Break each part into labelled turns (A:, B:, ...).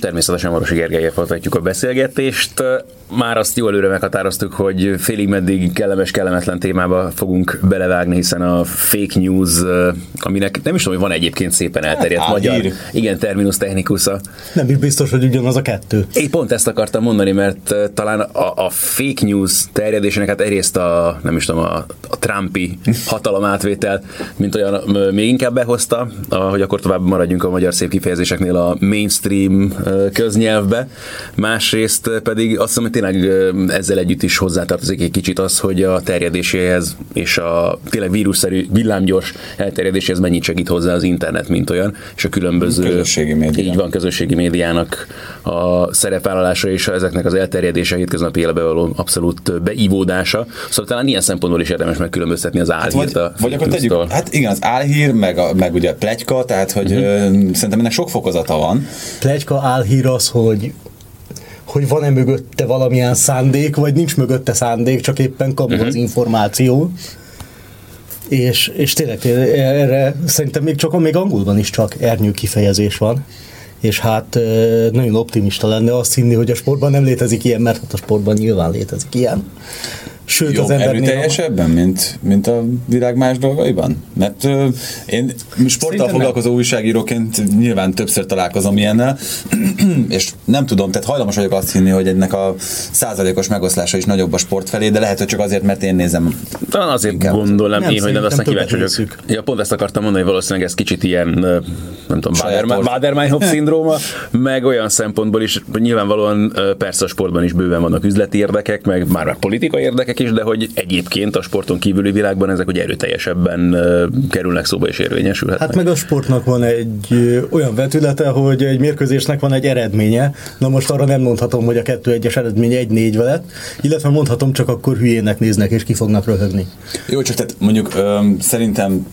A: Természetesen Marosi Gergelyel folytatjuk a beszélgetést. Már azt jól előre meghatároztuk, hogy félig meddig kellemes, kellemetlen témába fogunk belevágni, hiszen a fake news, aminek nem is tudom, hogy van egyébként szépen elterjedt hát, magyar, hír. igen, terminus technikusa.
B: Nem is biztos, hogy ugyanaz a kettő.
A: Én pont ezt akartam mondani, mert talán a, a fake news terjedésének hát egyrészt a, nem is tudom, a, a Trumpi hatalomátvétel, mint olyan még inkább behozta, hogy akkor tovább maradjunk a magyar szép kifejezéseknél a mainstream köznyelvbe, másrészt pedig azt hiszem, hogy tényleg ezzel együtt is hozzátartozik egy kicsit az, hogy a terjedéséhez és a tényleg vírusszerű villámgyors elterjedéséhez mennyit segít hozzá az internet, mint olyan, és a különböző
C: közösségi média.
A: Így van, közösségi médiának a szerepvállalása és ezeknek az elterjedése hétköznapi életbe való abszolút beívódása. Szóval talán ilyen szempontból is érdemes megkülönböztetni az álhírt.
C: Hát vagy, vagy akkor tegyük, hát igen, az álhír, meg, a, meg ugye a plegyka, tehát hogy uh-huh. szerintem ennek sok fokozata van.
B: Plegyka, álhír az, hogy hogy van-e mögötte valamilyen szándék, vagy nincs mögötte szándék, csak éppen kamu uh-huh. az információ. És, és tényleg erre szerintem még csak még angolban is csak ernyő kifejezés van és hát nagyon optimista lenne azt hinni, hogy a sportban nem létezik ilyen, mert hát a sportban nyilván létezik ilyen.
C: Sőt, Jobb az ember erőteljesebben, mint, mint a világ más dolgaiban? Mert ö, én sporttal foglalkozó nem. újságíróként nyilván többször találkozom ilyennel, és nem tudom, tehát hajlamos vagyok azt hinni, hogy ennek a százalékos megoszlása is nagyobb a sport felé, de lehet, hogy csak azért, mert én nézem.
A: Talán azért inkább. gondolom nem, én, hogy nem aztán kíváncsi vagyok. Ja, pont ezt akartam mondani, hogy valószínűleg ez kicsit ilyen, nem tudom, Bader-Meinhof szindróma, meg olyan szempontból is, nyilvánvalóan persze a sportban is bőven vannak üzleti érdekek, meg már, már politikai érdekek is, de hogy egyébként a sporton kívüli világban ezek ugye erőteljesebben kerülnek szóba és érvényesülhetnek.
B: Hát meg a sportnak van egy olyan vetülete, hogy egy mérkőzésnek van egy eredménye. Na most arra nem mondhatom, hogy a kettő egyes eredménye egy négy veled, illetve mondhatom, csak akkor hülyének néznek és ki fognak röhögni.
C: Jó, csak tehát mondjuk öm, szerintem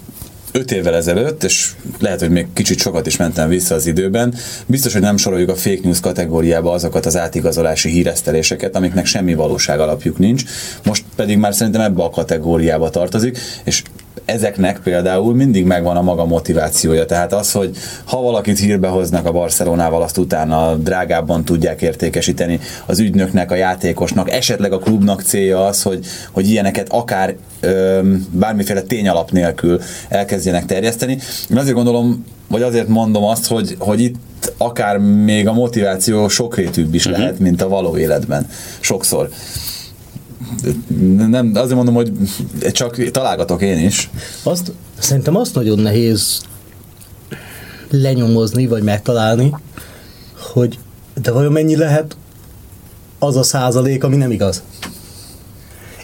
C: öt évvel ezelőtt, és lehet, hogy még kicsit sokat is mentem vissza az időben, biztos, hogy nem soroljuk a fake news kategóriába azokat az átigazolási híreszteléseket, amiknek semmi valóság alapjuk nincs. Most pedig már szerintem ebbe a kategóriába tartozik, és ezeknek például mindig megvan a maga motivációja. Tehát az, hogy ha valakit hírbe hoznak a Barcelonával, azt utána drágábban tudják értékesíteni az ügynöknek, a játékosnak, esetleg a klubnak célja az, hogy, hogy ilyeneket akár ö, bármiféle tényalap nélkül elkezdjenek terjeszteni. Én azért gondolom, vagy azért mondom azt, hogy, hogy itt akár még a motiváció sokrétűbb is uh-huh. lehet, mint a való életben. Sokszor nem, azért mondom, hogy csak találgatok én is.
B: Azt, szerintem azt nagyon nehéz lenyomozni, vagy megtalálni, hogy de vajon mennyi lehet az a százalék, ami nem igaz?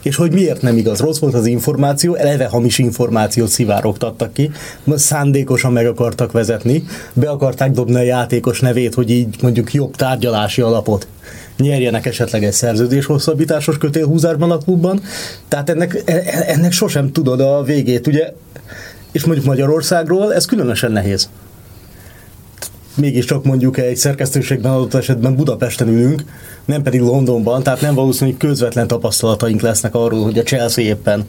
B: És hogy miért nem igaz? Rossz volt az információ, eleve hamis információt szivárogtattak ki, szándékosan meg akartak vezetni, be akarták dobni a játékos nevét, hogy így mondjuk jobb tárgyalási alapot nyerjenek esetleg egy szerződés hosszabbításos kötélhúzásban a klubban. Tehát ennek, e, e, ennek sosem tudod a végét, ugye? És mondjuk Magyarországról ez különösen nehéz mégiscsak mondjuk egy szerkesztőségben adott esetben Budapesten ülünk, nem pedig Londonban, tehát nem valószínű, hogy közvetlen tapasztalataink lesznek arról, hogy a Chelsea éppen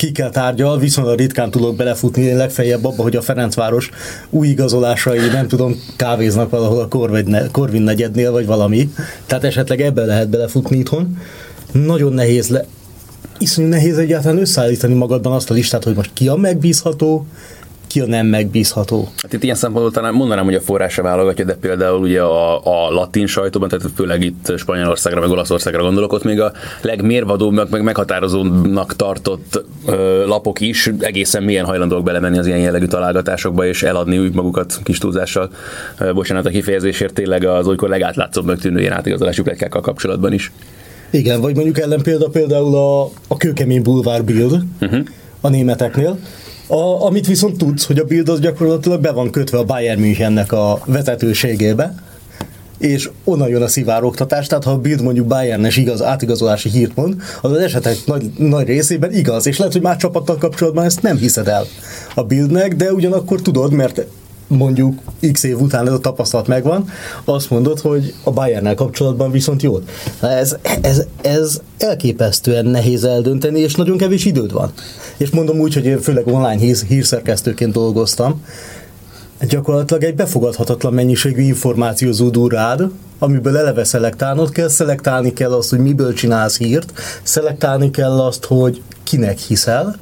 B: kikkel tárgyal, viszonylag ritkán tudok belefutni, én legfeljebb abba, hogy a Ferencváros új igazolásai, nem tudom, kávéznak valahol a Korvin negyednél, vagy valami. Tehát esetleg ebbe lehet belefutni itthon. Nagyon nehéz le, iszonyú nehéz egyáltalán összeállítani magadban azt a listát, hogy most ki a megbízható, ki a nem megbízható.
A: Hát itt ilyen szempontból talán mondanám, hogy a forrása válogatja, de például ugye a, a latin sajtóban, tehát főleg itt Spanyolországra, meg Olaszországra gondolok, ott még a legmérvadóbbnak, meg meghatározónak tartott ö, lapok is egészen milyen hajlandók belemenni az ilyen jellegű találgatásokba, és eladni úgy magukat kis túlzással, ö, bocsánat a kifejezésért, tényleg az olykor legátlátszóbb megtűnő ilyen átigazolási plekákkal kapcsolatban is.
B: Igen, vagy mondjuk ellenpélda például a, a kőkemény bulvár Bild uh-huh. a németeknél, a, amit viszont tudsz, hogy a Bild az gyakorlatilag be van kötve a Bayern Münchennek a vezetőségébe, és onnan jön a szivárogtatás, tehát ha a Bild mondjuk Bayernes igaz, átigazolási hírt mond, az az esetek nagy, nagy részében igaz, és lehet, hogy más csapattal kapcsolatban ezt nem hiszed el a Bildnek, de ugyanakkor tudod, mert mondjuk x év után ez a tapasztalat megvan, azt mondod, hogy a Bayernnel kapcsolatban viszont jót. Ez, ez, ez elképesztően nehéz eldönteni, és nagyon kevés időd van. És mondom úgy, hogy én főleg online hír, hírszerkesztőként dolgoztam, gyakorlatilag egy befogadhatatlan mennyiségű információ zúdul rád, amiből eleve szelektálnod kell, szelektálni kell azt, hogy miből csinálsz hírt, szelektálni kell azt, hogy kinek hiszel,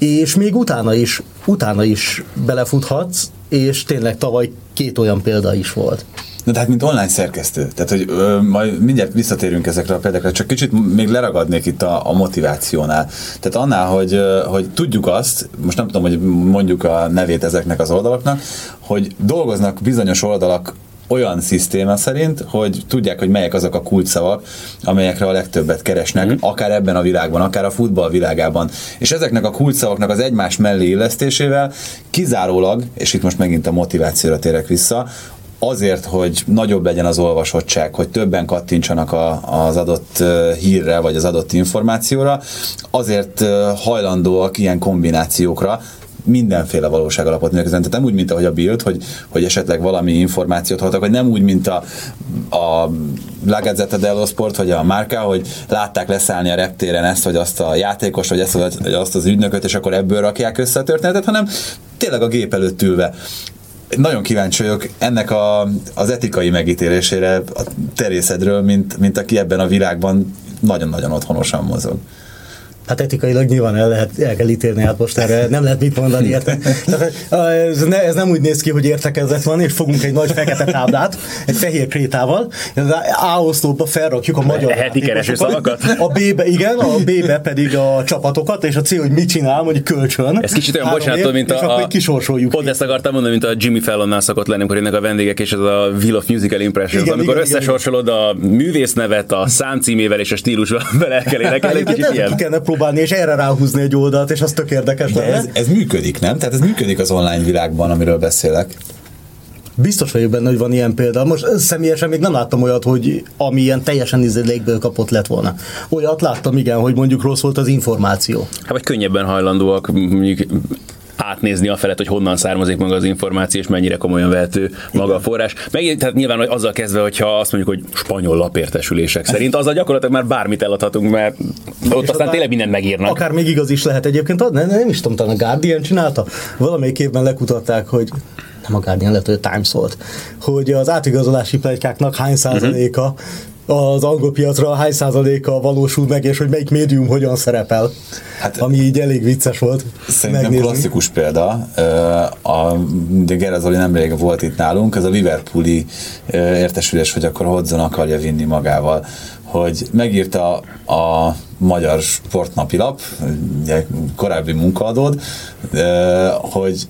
B: és még utána is, utána is belefuthatsz, és tényleg tavaly két olyan példa is volt.
C: Na tehát, mint online szerkesztő. Tehát, hogy ö, majd mindjárt visszatérünk ezekre a példákra, csak kicsit még leragadnék itt a, a motivációnál. Tehát annál, hogy, ö, hogy tudjuk azt, most nem tudom, hogy mondjuk a nevét ezeknek az oldalaknak, hogy dolgoznak bizonyos oldalak olyan szisztéma szerint, hogy tudják, hogy melyek azok a kulcsszavak, amelyekre a legtöbbet keresnek, mm. akár ebben a világban, akár a futball világában. És ezeknek a kulcsszavaknak az egymás mellé illesztésével kizárólag, és itt most megint a motivációra térek vissza, azért, hogy nagyobb legyen az olvasottság, hogy többen kattintsanak a, az adott hírre, vagy az adott információra, azért hajlandóak ilyen kombinációkra, mindenféle valóság alapot nélkül. Tehát nem úgy, mint ahogy a Bild, hogy, hogy esetleg valami információt hallottak, vagy nem úgy, mint a, a La Gazzetta dello Sport, vagy a Márka, hogy látták leszállni a reptéren ezt, vagy azt a játékos, vagy ezt, vagy azt az ügynököt, és akkor ebből rakják össze a történetet, hanem tényleg a gép előtt ülve nagyon kíváncsi vagyok ennek a, az etikai megítélésére a terészedről, mint, mint aki ebben a világban nagyon-nagyon otthonosan mozog.
B: Hát etikailag nyilván el, lehet, el kell ítélni, hát most erre nem lehet mit mondani, érted? Ez, ne, ez nem úgy néz ki, hogy értekezett van, és fogunk egy nagy fekete táblát, egy fehér krétával, A oszlóba felrakjuk a magyar
A: Heti kereső szavakat?
B: A B-be, igen, a B-be pedig a csapatokat, és a C, hogy mit csinál, mondjuk kölcsön.
A: Ez kicsit olyan, bocsánat, mint a,
B: a kisorsoljuk.
A: Pont ezt akartam mondani, mint a Jimmy Fallonnál szokott lenni, amikor ennek a vendégek, és ez a Wheel of Musical Impressions, igen, amikor igen, összesorsolod igen. a művész nevet, a számcímével és a stílusval bele kell énekelni, kicsit ilyen
B: próbálni, és erre ráhúzni egy oldalt, és az tök érdekes
C: De ez, ez működik, nem? Tehát ez működik az online világban, amiről beszélek.
B: Biztos vagyok benne, hogy van ilyen példa. Most személyesen még nem láttam olyat, hogy ami ilyen teljesen izé légből kapott lett volna. Olyat láttam, igen, hogy mondjuk rossz volt az információ.
A: Hát vagy könnyebben hajlandóak mondjuk átnézni a felett, hogy honnan származik maga az információ, és mennyire komolyan vehető maga a forrás. Meg, tehát nyilván hogy azzal kezdve, hogyha azt mondjuk, hogy spanyol lapértesülések szerint, azzal gyakorlatilag már bármit eladhatunk, mert ott és aztán tényleg mindent megírnak.
B: Akár még igaz is lehet egyébként, nem, nem is tudom, talán a Guardian csinálta. Valamelyik évben lekutatták, hogy nem a Guardian, lehet, hogy a Times volt, hogy az átigazolási plegykáknak hány százaléka uh-huh az angol piacra hány százaléka valósul meg, és hogy melyik médium hogyan szerepel. Hát, ami így elég vicces volt.
C: Szerintem megnézni. klasszikus példa. A, de Gerazoli nemrég volt itt nálunk, ez a Liverpooli értesülés, hogy akkor Hodzon akarja vinni magával hogy megírta a magyar sportnapilap, ugye korábbi munkaadód, hogy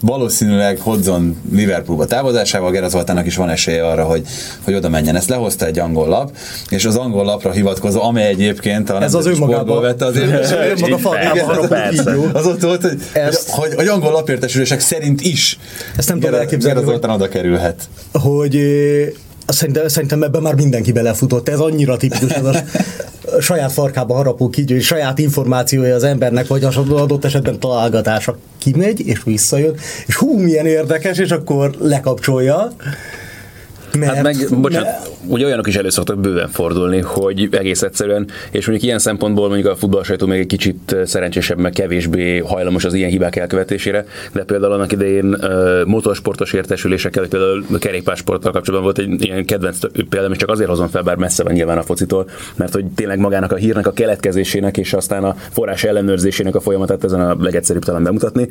C: valószínűleg Hodzon Liverpoolba távozásával Gerard Zoltának is van esélye arra, hogy, hogy oda menjen. Ezt lehozta egy angol lap, és az angol lapra hivatkozó, amely egyébként a
B: Ez az önmagában
C: vette az Az ott volt, hogy, Ezt... hogy, hogy angol lapértesülések szerint is
B: Ezt nem tudom elképzelni.
C: Gerard Zoltán oda kerülhet.
B: Hogy Szerintem, szerintem ebben már mindenki belefutott. Ez annyira tipikus, ez a saját farkába harapó kígyó, és saját információja az embernek, vagy az adott esetben találgatása kimegy, és visszajön, és hú, milyen érdekes, és akkor lekapcsolja.
A: Mert, hát meg, bocsánat, mert... ugye olyanok is elő szoktak bőven fordulni, hogy egész egyszerűen, és mondjuk ilyen szempontból mondjuk a futballsajtó még egy kicsit szerencsésebb, meg kevésbé hajlamos az ilyen hibák elkövetésére, de például annak idején uh, motorsportos értesülésekkel, például a kerékpársporttal kapcsolatban volt egy ilyen kedvenc példa, és csak azért hozom fel, bár messze van nyilván a focitól, mert hogy tényleg magának a hírnek a keletkezésének és aztán a forrás ellenőrzésének a folyamatát ezen a legegyszerűbb talán bemutatni.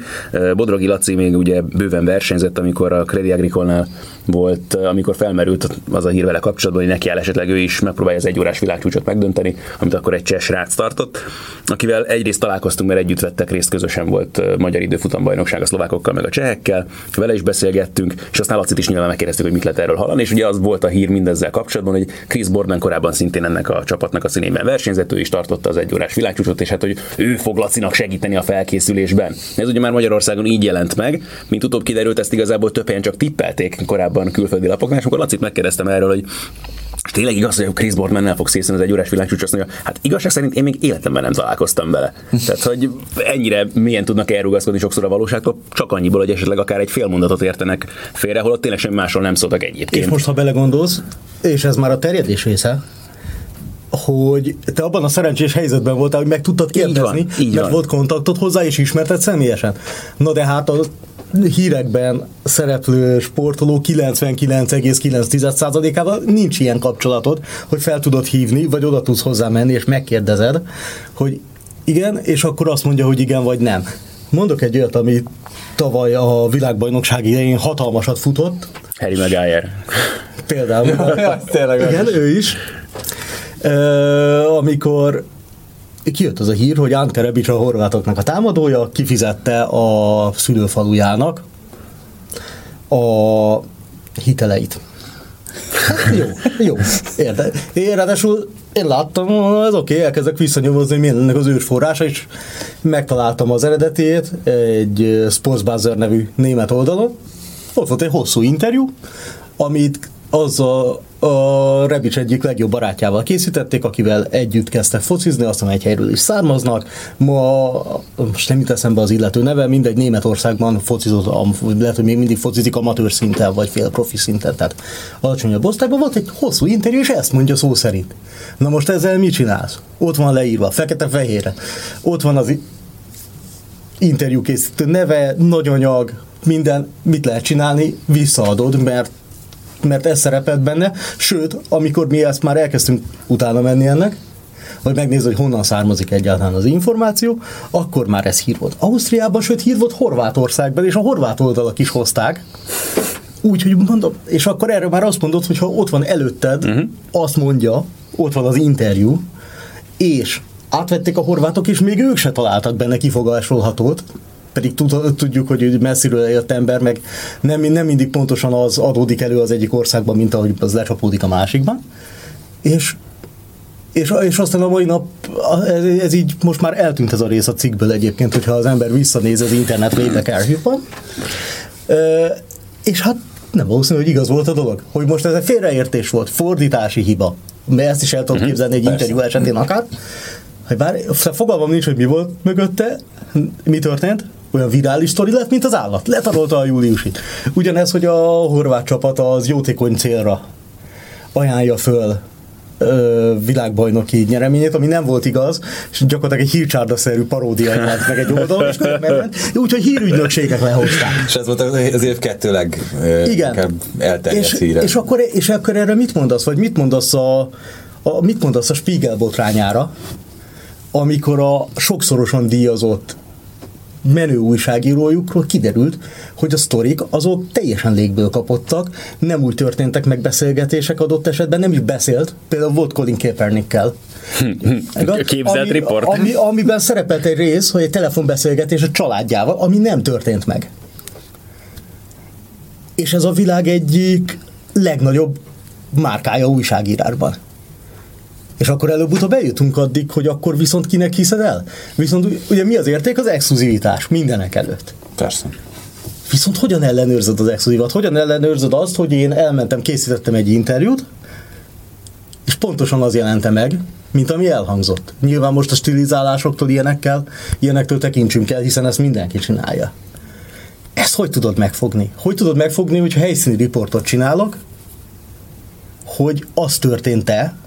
A: Bodrogi Laci még ugye bőven versenyzett, amikor a Credit Agricole-nál volt, amikor fel felmerült az a hír vele kapcsolatban, hogy neki el esetleg ő is megpróbálja az egyórás világcsúcsot megdönteni, amit akkor egy cseh srác tartott, akivel egyrészt találkoztunk, mert együtt vettek részt, közösen volt magyar időfutambajnokság a szlovákokkal, meg a csehekkel, vele is beszélgettünk, és aztán Lacit is nyilván megkérdeztük, hogy mit lehet erről hallani, és ugye az volt a hír mindezzel kapcsolatban, hogy Chris Borden korábban szintén ennek a csapatnak a színében versenyzett, ő is tartotta az egyórás világcsúcsot, és hát hogy ő fog Lacinak segíteni a felkészülésben. Ez ugye már Magyarországon így jelent meg, mint utóbb kiderült, ezt igazából több helyen csak tippelték korábban külföldi lapoknál, és akkor Lacit megkérdeztem erről, hogy És tényleg igaz, hogy Chris Boardman fog szészen az egy órás világcsúcs, azt mondja, hát igazság szerint én még életemben nem találkoztam vele. Tehát, hogy ennyire milyen tudnak elrugaszkodni sokszor a valóságtól, csak annyiból, hogy esetleg akár egy fél mondatot értenek félre, holott tényleg semmi másról nem szóltak egyébként.
B: És most, ha belegondolsz, és ez már a terjedés része, hogy te abban a szerencsés helyzetben voltál, hogy meg tudtad kérdezni,
A: van, így
B: mert
A: van.
B: volt kontaktod hozzá, és ismerted személyesen. Na de hát a hírekben szereplő sportoló 99,9%-ával nincs ilyen kapcsolatod, hogy fel tudod hívni, vagy oda tudsz hozzá menni, és megkérdezed, hogy igen, és akkor azt mondja, hogy igen vagy nem. Mondok egy olyat, ami tavaly a világbajnokság idején hatalmasat futott,
A: Harry Maguire.
B: például.
C: Ja, tényleg.
B: Igen, ő is. Ö, amikor kijött az a hír, hogy Ante Rebic a horvátoknak a támadója, kifizette a szülőfalujának a hiteleit. Hát, jó, jó. Érde. Én ráadásul én láttam, ez oké, okay, elkezdek visszanyomozni, hogy milyen ennek az ősforrása, és megtaláltam az eredetét egy Sportsbuzzer nevű német oldalon. Ott volt egy hosszú interjú, amit az a, Rebic egyik legjobb barátjával készítették, akivel együtt kezdtek focizni, aztán egy helyről is származnak. Ma, most nem jut eszembe az illető neve, mindegy Németországban focizott, lehet, hogy még mindig focizik amatőr szinten, vagy fél profi szinten, tehát alacsonyabb osztályban volt egy hosszú interjú, és ezt mondja szó szerint. Na most ezzel mit csinálsz? Ott van leírva, fekete-fehérre. Ott van az i- interjú készítő neve, nagy anyag, minden, mit lehet csinálni, visszaadod, mert mert ez szerepelt benne, sőt, amikor mi ezt már elkezdtünk utána menni ennek, hogy megnézni, hogy honnan származik egyáltalán az információ, akkor már ez hír volt Ausztriában, sőt hír volt Horvátországban, és a horvát oldalak is hozták. Úgyhogy mondom, és akkor erre már azt mondod, hogy ha ott van előtted, uh-huh. azt mondja, ott van az interjú, és átvették a horvátok, és még ők se találtak benne kifogásolhatót, pedig tud, tudjuk, hogy messziről jött ember, meg nem, nem mindig pontosan az adódik elő az egyik országban, mint ahogy az lecsapódik a másikban. És és, és aztán a mai nap, ez, ez így most már eltűnt ez a rész a cikkből egyébként, hogyha az ember visszanéz az internet Wayback Archive-ban. És hát nem valószínű, hogy igaz volt a dolog. Hogy most ez egy félreértés volt, fordítási hiba. Mert ezt is el tudom képzelni egy interjú esetén akár. Hogy bár fogalmam nincs, hogy mi volt mögötte, mi történt, olyan virális sztori lett, mint az állat. Letarolta a júliusit. Ugyanez, hogy a horvát csapat az jótékony célra ajánlja föl ö, világbajnoki nyereményét, ami nem volt igaz, és gyakorlatilag egy hírcsárdaszerű paródia jelent meg egy oldalon, és megment, úgyhogy hírügynökségek lehozták.
C: És ez volt az év kettő leginkább elterjedt
B: és,
C: híre.
B: és, akkor, és akkor erre mit mondasz, vagy mit mondasz a, a, mit mondasz a Spiegel botrányára, amikor a sokszorosan díjazott menő újságírójukról kiderült, hogy a sztorik azok teljesen légből kapottak, nem úgy történtek meg beszélgetések adott esetben, nem is beszélt, például volt Colin Kaepernickkel.
A: Képzelt
B: ami,
A: riport.
B: Ami, amiben szerepelt egy rész, hogy egy telefonbeszélgetés a családjával, ami nem történt meg. És ez a világ egyik legnagyobb márkája újságírásban. És akkor előbb-utóbb eljutunk addig, hogy akkor viszont kinek hiszed el? Viszont ugye mi az érték? Az exkluzivitás mindenek előtt.
C: Persze.
B: Viszont hogyan ellenőrzöd az exkluzivat? Hogyan ellenőrzöd azt, hogy én elmentem, készítettem egy interjút, és pontosan az jelente meg, mint ami elhangzott. Nyilván most a stilizálásoktól ilyenekkel, ilyenektől tekintsünk el, hiszen ezt mindenki csinálja. Ezt hogy tudod megfogni? Hogy tudod megfogni, hogy helyszíni riportot csinálok, hogy az történt-e,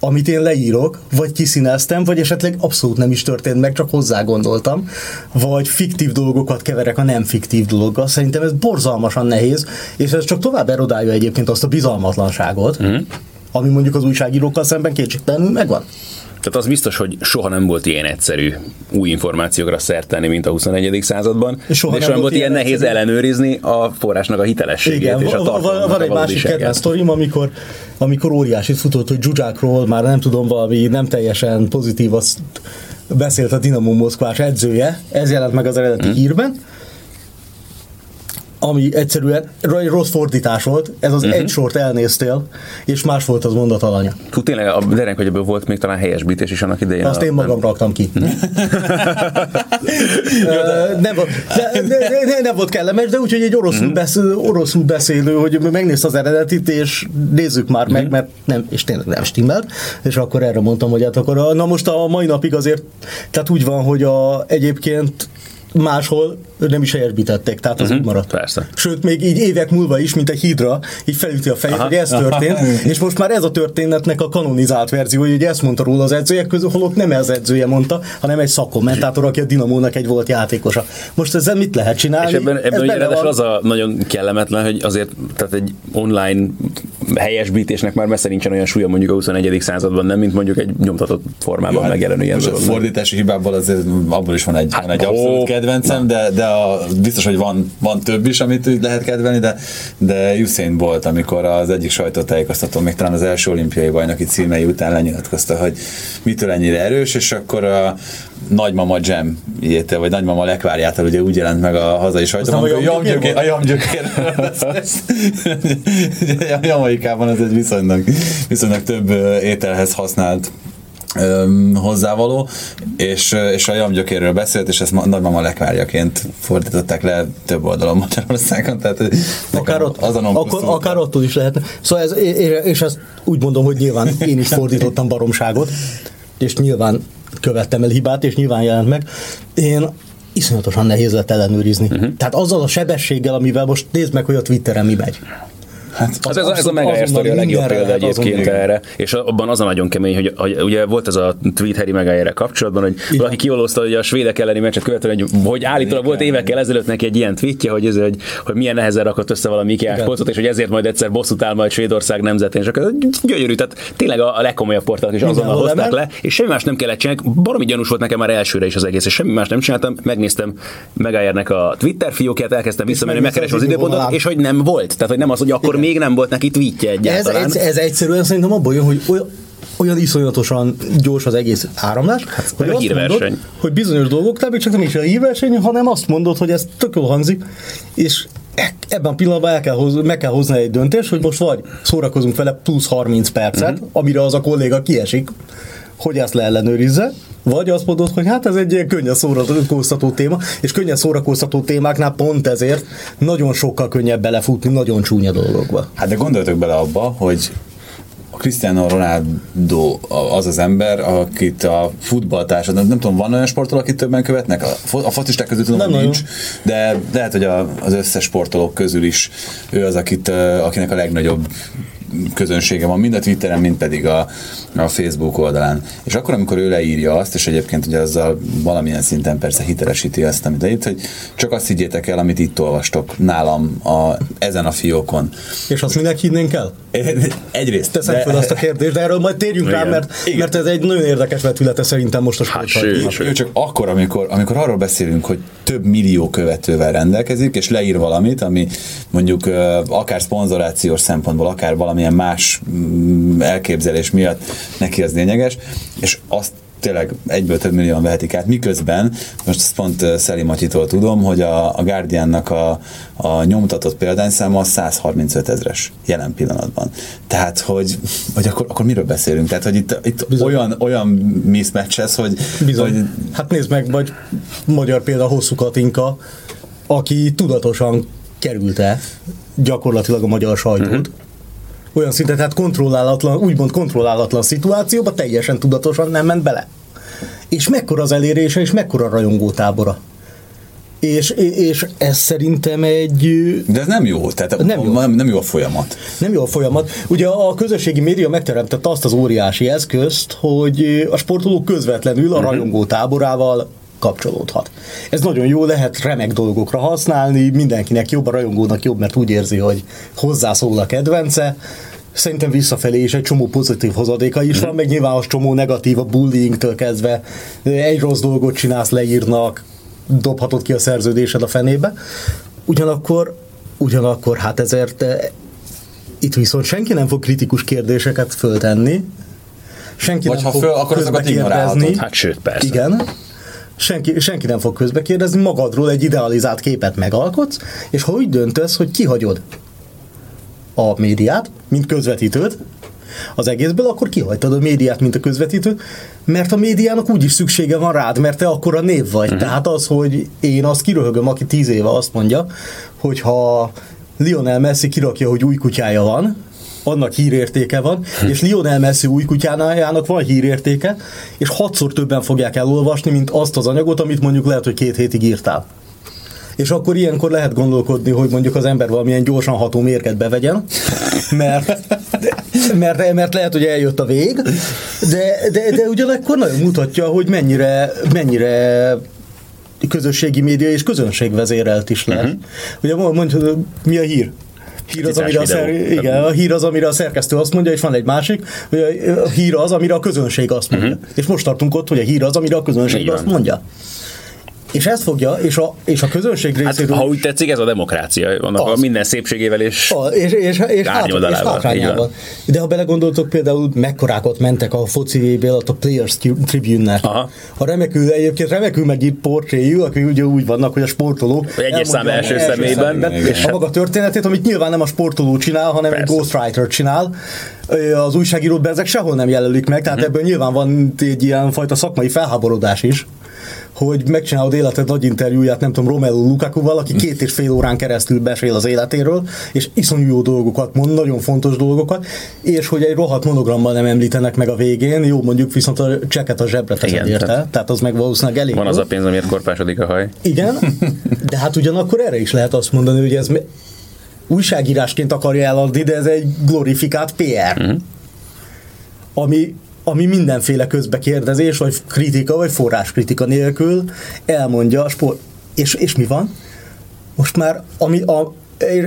B: amit én leírok, vagy kiszíneztem, vagy esetleg abszolút nem is történt meg, csak hozzá gondoltam, vagy fiktív dolgokat keverek a nem fiktív dologgal. Szerintem ez borzalmasan nehéz, és ez csak tovább erodálja egyébként azt a bizalmatlanságot, mm. ami mondjuk az újságírókkal szemben kétségtelenül megvan.
A: Tehát az biztos, hogy soha nem volt ilyen egyszerű új információkra szert tenni, mint a 21. században,
B: Soha
A: és
B: nem
A: nem volt ilyen nehéz
B: egyszerű.
A: ellenőrizni a forrásnak a hitelességét
B: Igen,
A: és a tartalomnak
B: van egy másik kedvenc sztorim, amikor, amikor óriási futott, hogy Zsuzsákról már nem tudom, valami nem teljesen pozitív, azt beszélt a Dinamo Moszkvás edzője, ez jelent meg az eredeti hmm. hírben, ami egyszerűen egy rossz fordítás volt, ez az uh-huh. egy sort elnéztél, és más volt az mondat alanya.
A: Hú, tényleg a Derenk, ebből volt még talán helyesbítés is annak idején.
B: Azt
A: a,
B: én magam
A: nem,
B: raktam ki. Ö, nem, volt, de, de, de, nem volt kellemes, de úgyhogy egy oroszul, beszél, oroszul beszélő, hogy megnézte az eredetit, és nézzük már meg, mert nem, és tényleg nem stimmelt, és akkor erre mondtam, hogy hát akkor, a- na most a mai napig azért, tehát úgy van, hogy a, egyébként máshol nem is helyesbítették, tehát az úgy maradt.
A: persze.
B: Sőt, még így évek múlva is, mint egy hidra, így felüti a fejét,
A: Aha.
B: hogy ez történt, és most már ez a történetnek a kanonizált verzió, hogy ezt mondta róla az edzőjek közül, holott nem az edzője mondta, hanem egy szakkommentátor, aki a Dinamónak egy volt játékosa. Most ezzel mit lehet csinálni?
A: És ebben,
B: Ez
A: ebben ugye
B: van.
A: az a nagyon kellemetlen, hogy azért tehát egy online helyesbítésnek már messze nincsen olyan súlya mondjuk a 21. században, nem, mint mondjuk egy nyomtatott formában
C: Hát,
A: megjelenő ilyen
C: a
A: dolog. nem?
C: fordítási hibából azért abból is van egy,
A: Hát,
C: van egy
A: ó,
C: abszolút kedvencem, de, de a, biztos, hogy van, van több is, amit lehet kedvelni, de, de Usain Bolt, amikor az egyik sajtótájékoztató még talán az első olimpiai bajnoki címei után lenyilatkozta, hogy mitől ennyire erős, és akkor a nagymama Jam ilyétől, vagy nagymama lekvárjától ugye úgy jelent meg a hazai sajtóban, hogy a jamgyökér, a Jamaikában ez egy viszonylag, viszonylag több ételhez használt öm, hozzávaló, és, és a jamgyökérről beszélt, és ezt ma- nagymama lekvárjaként fordították le több oldalon Magyarországon, tehát
B: Akár, ott,
C: azon
B: akkor, akár attól is lehetne. Szóval ez, és ezt úgy mondom, hogy nyilván én is fordítottam baromságot, és nyilván követtem el hibát, és nyilván jelent meg. Én iszonyatosan nehéz lett ellenőrizni. Uh-huh. Tehát azzal a sebességgel, amivel most nézd meg, hogy a Twitteren mi megy.
C: Hát,
A: Az, ez, a- ez a
B: azonnal
A: sztori a legjobb példa egyébként
B: azonnal.
A: erre, és abban az a nagyon kemény, hogy, hogy ugye volt ez a tweet Harry Megálljára kapcsolatban, hogy
B: Igen.
A: valaki kiolózta, hogy a svédek elleni meccset követően, hogy, hogy állítólag volt évekkel ezelőtt neki egy ilyen tweetje, hogy, ez, hogy, hogy milyen nehezen rakott össze valami
B: Igen.
A: polcot, és hogy ezért majd egyszer bosszút áll majd Svédország nemzetén, és akkor gyönyörű, tehát tényleg a, a legkomolyabb portálok is azonnal hozták le, és semmi más nem kellett csinálni, baromi gyanús volt nekem már elsőre is az egész, és semmi más nem csináltam, megnéztem Megálljának a Twitter fiókját, elkezdtem visszamenni, megkeresni az
B: az
A: időpontot, és hogy nem volt. Tehát, hogy nem az, hogy akkor még nem volt neki tweetje
B: Ez,
A: egyáltalán.
B: ez, ez egyszerűen szerintem abból jön, hogy olyan, olyan iszonyatosan gyors az egész áramlás, hogy,
A: meg a
B: azt
A: hírverseny.
B: mondod, hogy bizonyos dolgok, nem csak nem is a hírverseny, hanem azt mondod, hogy ez tök jól hangzik, és e- ebben a pillanatban el kell hoz, meg kell hozni egy döntést, hogy most vagy szórakozunk vele plusz 30 percet, uh-huh. amire az a kolléga kiesik, hogy ezt leellenőrizze, vagy azt mondod, hogy hát ez egy ilyen könnyed szórakoztató téma, és könnyed szórakoztató témáknál pont ezért nagyon sokkal könnyebb belefutni nagyon csúnya dolgokba.
C: Hát de gondoljatok bele abba, hogy a Cristiano Ronaldo az az ember, akit a futballtársadalom, nem tudom, van olyan sportoló, akit többen követnek? A, fo- a focisták közül tudom,
B: Nem
C: hogy nincs, de lehet, hogy a, az összes sportolók közül is ő az, akit, akinek a legnagyobb közönsége van, mind a Twitteren, mind pedig a, a Facebook oldalán. És akkor, amikor ő leírja azt, és egyébként ugye azzal valamilyen szinten persze hitelesíti azt, amit leírt, hogy csak azt higgyétek el, amit itt olvastok nálam a, ezen a fiókon.
B: És azt minek hinnénk el?
C: Egyrészt.
B: Teszem de... fel azt a kérdést, de erről majd térjünk rá,
A: Igen.
B: mert,
C: Igen.
B: mert ez egy nagyon érdekes vetülete szerintem most a
A: Hát,
B: sportsajtónak.
A: sőt.
C: Ő csak akkor, amikor, amikor arról beszélünk, hogy több millió követővel rendelkezik, és leír valamit, ami mondjuk akár szponzorációs szempontból, akár valamilyen más mm, elképzelés miatt neki az lényeges, és azt tényleg egyből több millióan vehetik át, miközben, most ezt pont ö, Szeli Matyitól tudom, hogy a, a Guardiannak a, a nyomtatott példányszáma az 135 ezres jelen pillanatban. Tehát, hogy, hogy akkor, akkor miről beszélünk? Tehát, hogy itt, itt olyan, olyan mismatch ez, hogy,
B: Bizony.
C: hogy
B: Hát nézd meg, vagy magyar példa Hosszú Katinka, aki tudatosan kerülte gyakorlatilag a magyar sajtót. Uh-huh. Olyan szinten, tehát kontrollálatlan, úgymond kontrollálatlan szituációba teljesen tudatosan nem ment bele. És mekkora az elérése, és mekkora rajongótábora. És, és ez szerintem egy
C: De ez nem jó, tehát
B: Nem jó.
C: nem, nem jó a folyamat.
B: Nem jó a folyamat. Ugye a közösségi média megteremtette azt az óriási eszközt, hogy a sportoló közvetlenül a rajongó táborával kapcsolódhat. Ez nagyon jó, lehet remek dolgokra használni, mindenkinek jobb, a rajongónak jobb, mert úgy érzi, hogy hozzászól a kedvence. Szerintem visszafelé is egy csomó pozitív hozadéka is van, meg nyilván az csomó negatív a bullyingtől kezdve. Egy rossz dolgot csinálsz, leírnak, dobhatod ki a szerződésed a fenébe. Ugyanakkor, ugyanakkor hát ezért eh, itt viszont senki nem fog kritikus kérdéseket föltenni, senki
C: Vagy
B: nem
C: ha
B: fog
C: föl, akkor azokat ignorálhatod.
A: Hát sőt, persze.
B: Igen. Senki, senki nem fog közbe kérdezni, magadról egy idealizált képet megalkotsz, és ha úgy döntesz, hogy kihagyod a médiát, mint közvetítőt, az egészből, akkor kihagytad a médiát, mint a közvetítőt, mert a médiának úgyis szüksége van rád, mert te akkor a név vagy. Uh-huh. Tehát az, hogy én azt kiröhögöm, aki tíz éve azt mondja, hogy ha Lionel Messi kirakja, hogy új kutyája van, annak hírértéke van, hm. és Lionel Messi új kutyánájának van hírértéke, és hatszor többen fogják elolvasni, mint azt az anyagot, amit mondjuk lehet, hogy két hétig írtál. És akkor ilyenkor lehet gondolkodni, hogy mondjuk az ember valamilyen gyorsan ható mérget bevegyen, mert, mert, mert lehet, hogy eljött a vég, de, de, de ugyanakkor nagyon mutatja, hogy mennyire, mennyire közösségi média és közönségvezérelt is lehet. Uh-huh. Ugye mondjuk, mi a hír? Hír az, amire a, szer, igen, a hír az, amire a szerkesztő azt mondja, és van egy másik, hogy a hír az, amire a közönség azt mondja. Uh-huh. És most tartunk ott, hogy a hír az, amire a közönség Igen. azt mondja. És ezt fogja, és a, és a közönség hát, részéről...
A: Hát, ha úgy tetszik, ez a demokrácia, annak az. a minden szépségével és,
B: a, és, és, és, hát, és hátrányával. De ha belegondoltok, például mekkorákat mentek a foci vb a Players Tribune-nek. A remekül, egyébként remekül megírt portréjú, aki ugye úgy vannak, hogy a sportoló...
A: Egyes szám első, első személyben. személyben
B: és a maga történetét, amit nyilván nem a sportoló csinál, hanem Persze. egy ghostwriter csinál az újságírót ezek sehol nem jelölik meg, tehát uh-huh. ebből nyilván van egy ilyen fajta szakmai felháborodás is hogy megcsinálod életed nagy interjúját, nem tudom, Romelu Lukaku-val, aki két és fél órán keresztül besél az életéről, és iszonyú jó dolgokat mond, nagyon fontos dolgokat, és hogy egy rohadt monogrammal nem említenek meg a végén, jó, mondjuk viszont a cseket a zsebre teszed érte, tehát, tehát az meg valószínűleg elég.
A: Van az a pénz, amiért korpásodik a haj.
B: Igen, de hát ugyanakkor erre is lehet azt mondani, hogy ez újságírásként akarja eladni, de ez egy glorifikált PR. Uh-huh. Ami ami mindenféle közbekérdezés, vagy kritika, vagy forráskritika nélkül elmondja a sport. És, és mi van? Most már, ami a,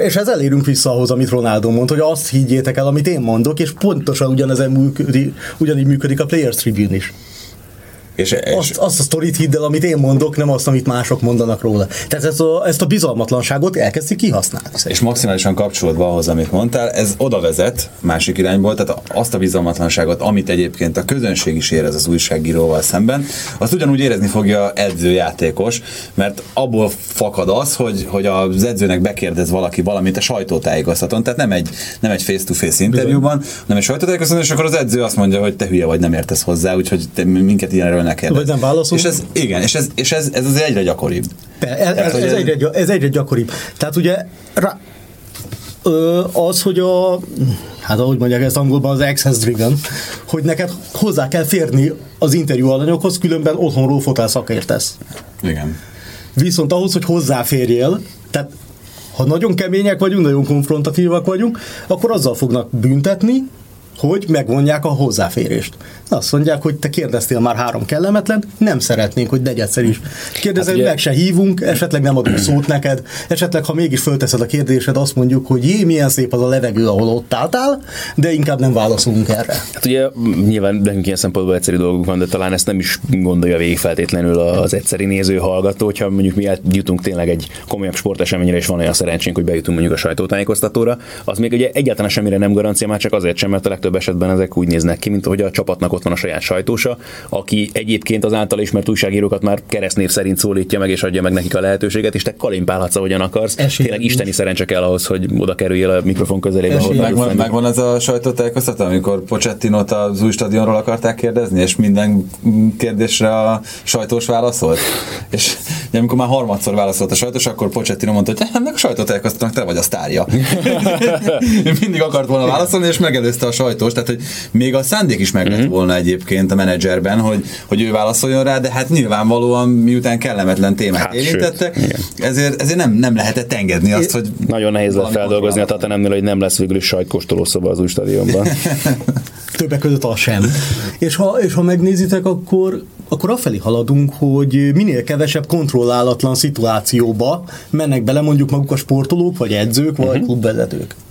B: és ez elérünk vissza ahhoz, amit Ronaldo mond, hogy azt higgyétek el, amit én mondok, és pontosan ugyanezen működik, ugyanígy működik a Players Tribune is. És, és azt, azt a sztorit hidd el, amit én mondok, nem azt, amit mások mondanak róla. Tehát ezt a, ezt a bizalmatlanságot elkezdik kihasználni.
C: Szerintem. És maximálisan kapcsolódva ahhoz, amit mondtál, ez oda vezet másik irányból, tehát azt a bizalmatlanságot, amit egyébként a közönség is érez az újságíróval szemben, azt ugyanúgy érezni fogja edzőjátékos, mert abból fakad az, hogy, hogy az edzőnek bekérdez valaki valamit a sajtótájékoztatón, tehát nem egy, nem egy face-to-face interjúban, hanem egy sajtótájékoztatón, és akkor az edző azt mondja, hogy te hülye vagy, nem értesz hozzá, úgyhogy te minket ilyenről ne kérdez.
B: Vagy nem válaszol.
C: És ez, igen, és ez, és ez, ez az egyre gyakoribb.
B: Ez, ez, ez, egyre, ez egyre gyakoribb. Tehát ugye rá, az, hogy a, hát ahogy mondják ezt angolban, az access driven, hogy neked hozzá kell férni az interjú alanyokhoz, különben otthonról fotel szakértesz.
C: Igen.
B: Viszont ahhoz, hogy hozzáférjél, tehát ha nagyon kemények vagyunk, nagyon konfrontatívak vagyunk, akkor azzal fognak büntetni, hogy megvonják a hozzáférést. Azt mondják, hogy te kérdeztél már három kellemetlen, nem szeretnénk, hogy negyedszer is. Kérdezel, hát meg se hívunk, esetleg nem adunk szót neked, esetleg ha mégis fölteszed a kérdésed, azt mondjuk, hogy jé, milyen szép az a levegő, ahol ott álltál, de inkább nem válaszolunk erre.
A: Hát ugye nyilván nekünk ilyen szempontból egyszerű dolgunk van, de talán ezt nem is gondolja végig feltétlenül az egyszeri néző hallgató, hogyha mondjuk mi jutunk tényleg egy komolyabb sporteseményre, és van olyan szerencsénk, hogy bejutunk mondjuk a sajtótájékoztatóra, az még ugye egyáltalán semmire nem garancia, már csak azért sem, mert a legtöbb esetben ezek úgy néznek ki, mint hogy a csapatnak ott van a saját sajtósa, aki egyébként az által ismert újságírókat már keresztnév szerint szólítja meg és adja meg nekik a lehetőséget, és te kalimpálhatsz, ahogyan akarsz. Esély. Tényleg isteni szerencse kell ahhoz, hogy oda kerüljél a mikrofon közelébe. Ahol
C: megvan, megvan az a sajtótájékoztató, amikor Pochettinot az új stadionról akarták kérdezni, és minden kérdésre a sajtós válaszolt. És amikor már harmadszor válaszolt a sajtós, akkor Pochettino mondta, hogy ennek a sajtótájékoztatónak te vagy a sztárja. Mindig akart volna válaszolni, és megelőzte a sajtós, tehát hogy még a szándék is meg lett mhm. volna egyébként a menedzserben, hogy, hogy ő válaszoljon rá, de hát nyilvánvalóan miután kellemetlen témát hát, érintettek, ezért, ezért nem, nem lehetett engedni azt, hogy...
A: Nagyon nehéz lett feldolgozni a Tatanemnél, hogy nem lesz végül is sajtkóstolószoba az új stadionban.
B: Többek között az sem. És ha, és ha megnézitek, akkor, akkor afelé haladunk, hogy minél kevesebb kontrollálatlan szituációba mennek bele mondjuk maguk a sportolók, vagy edzők, vagy uh-huh. klubvezetők ez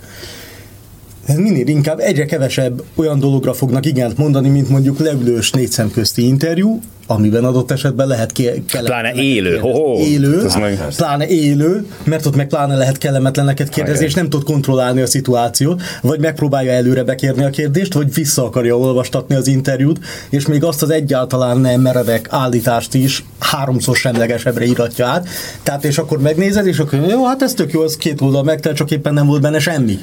B: minél inkább egyre kevesebb olyan dologra fognak igent mondani, mint mondjuk leülős négy szemközti interjú, amiben adott esetben lehet ke-
A: Pláne élő. Ho-ho.
B: élő,
A: Ez meg-
B: pláne élő, mert ott meg pláne lehet kellemetleneket kérdezni, és nem tud kontrollálni a szituációt, vagy megpróbálja előre bekérni a kérdést, vagy vissza akarja olvastatni az interjút, és még azt az egyáltalán nem meredek állítást is háromszor semlegesebbre íratja át. Tehát és akkor megnézed, és akkor jó, hát ez tök jó, az két oldal megtelt, csak éppen nem volt benne semmi.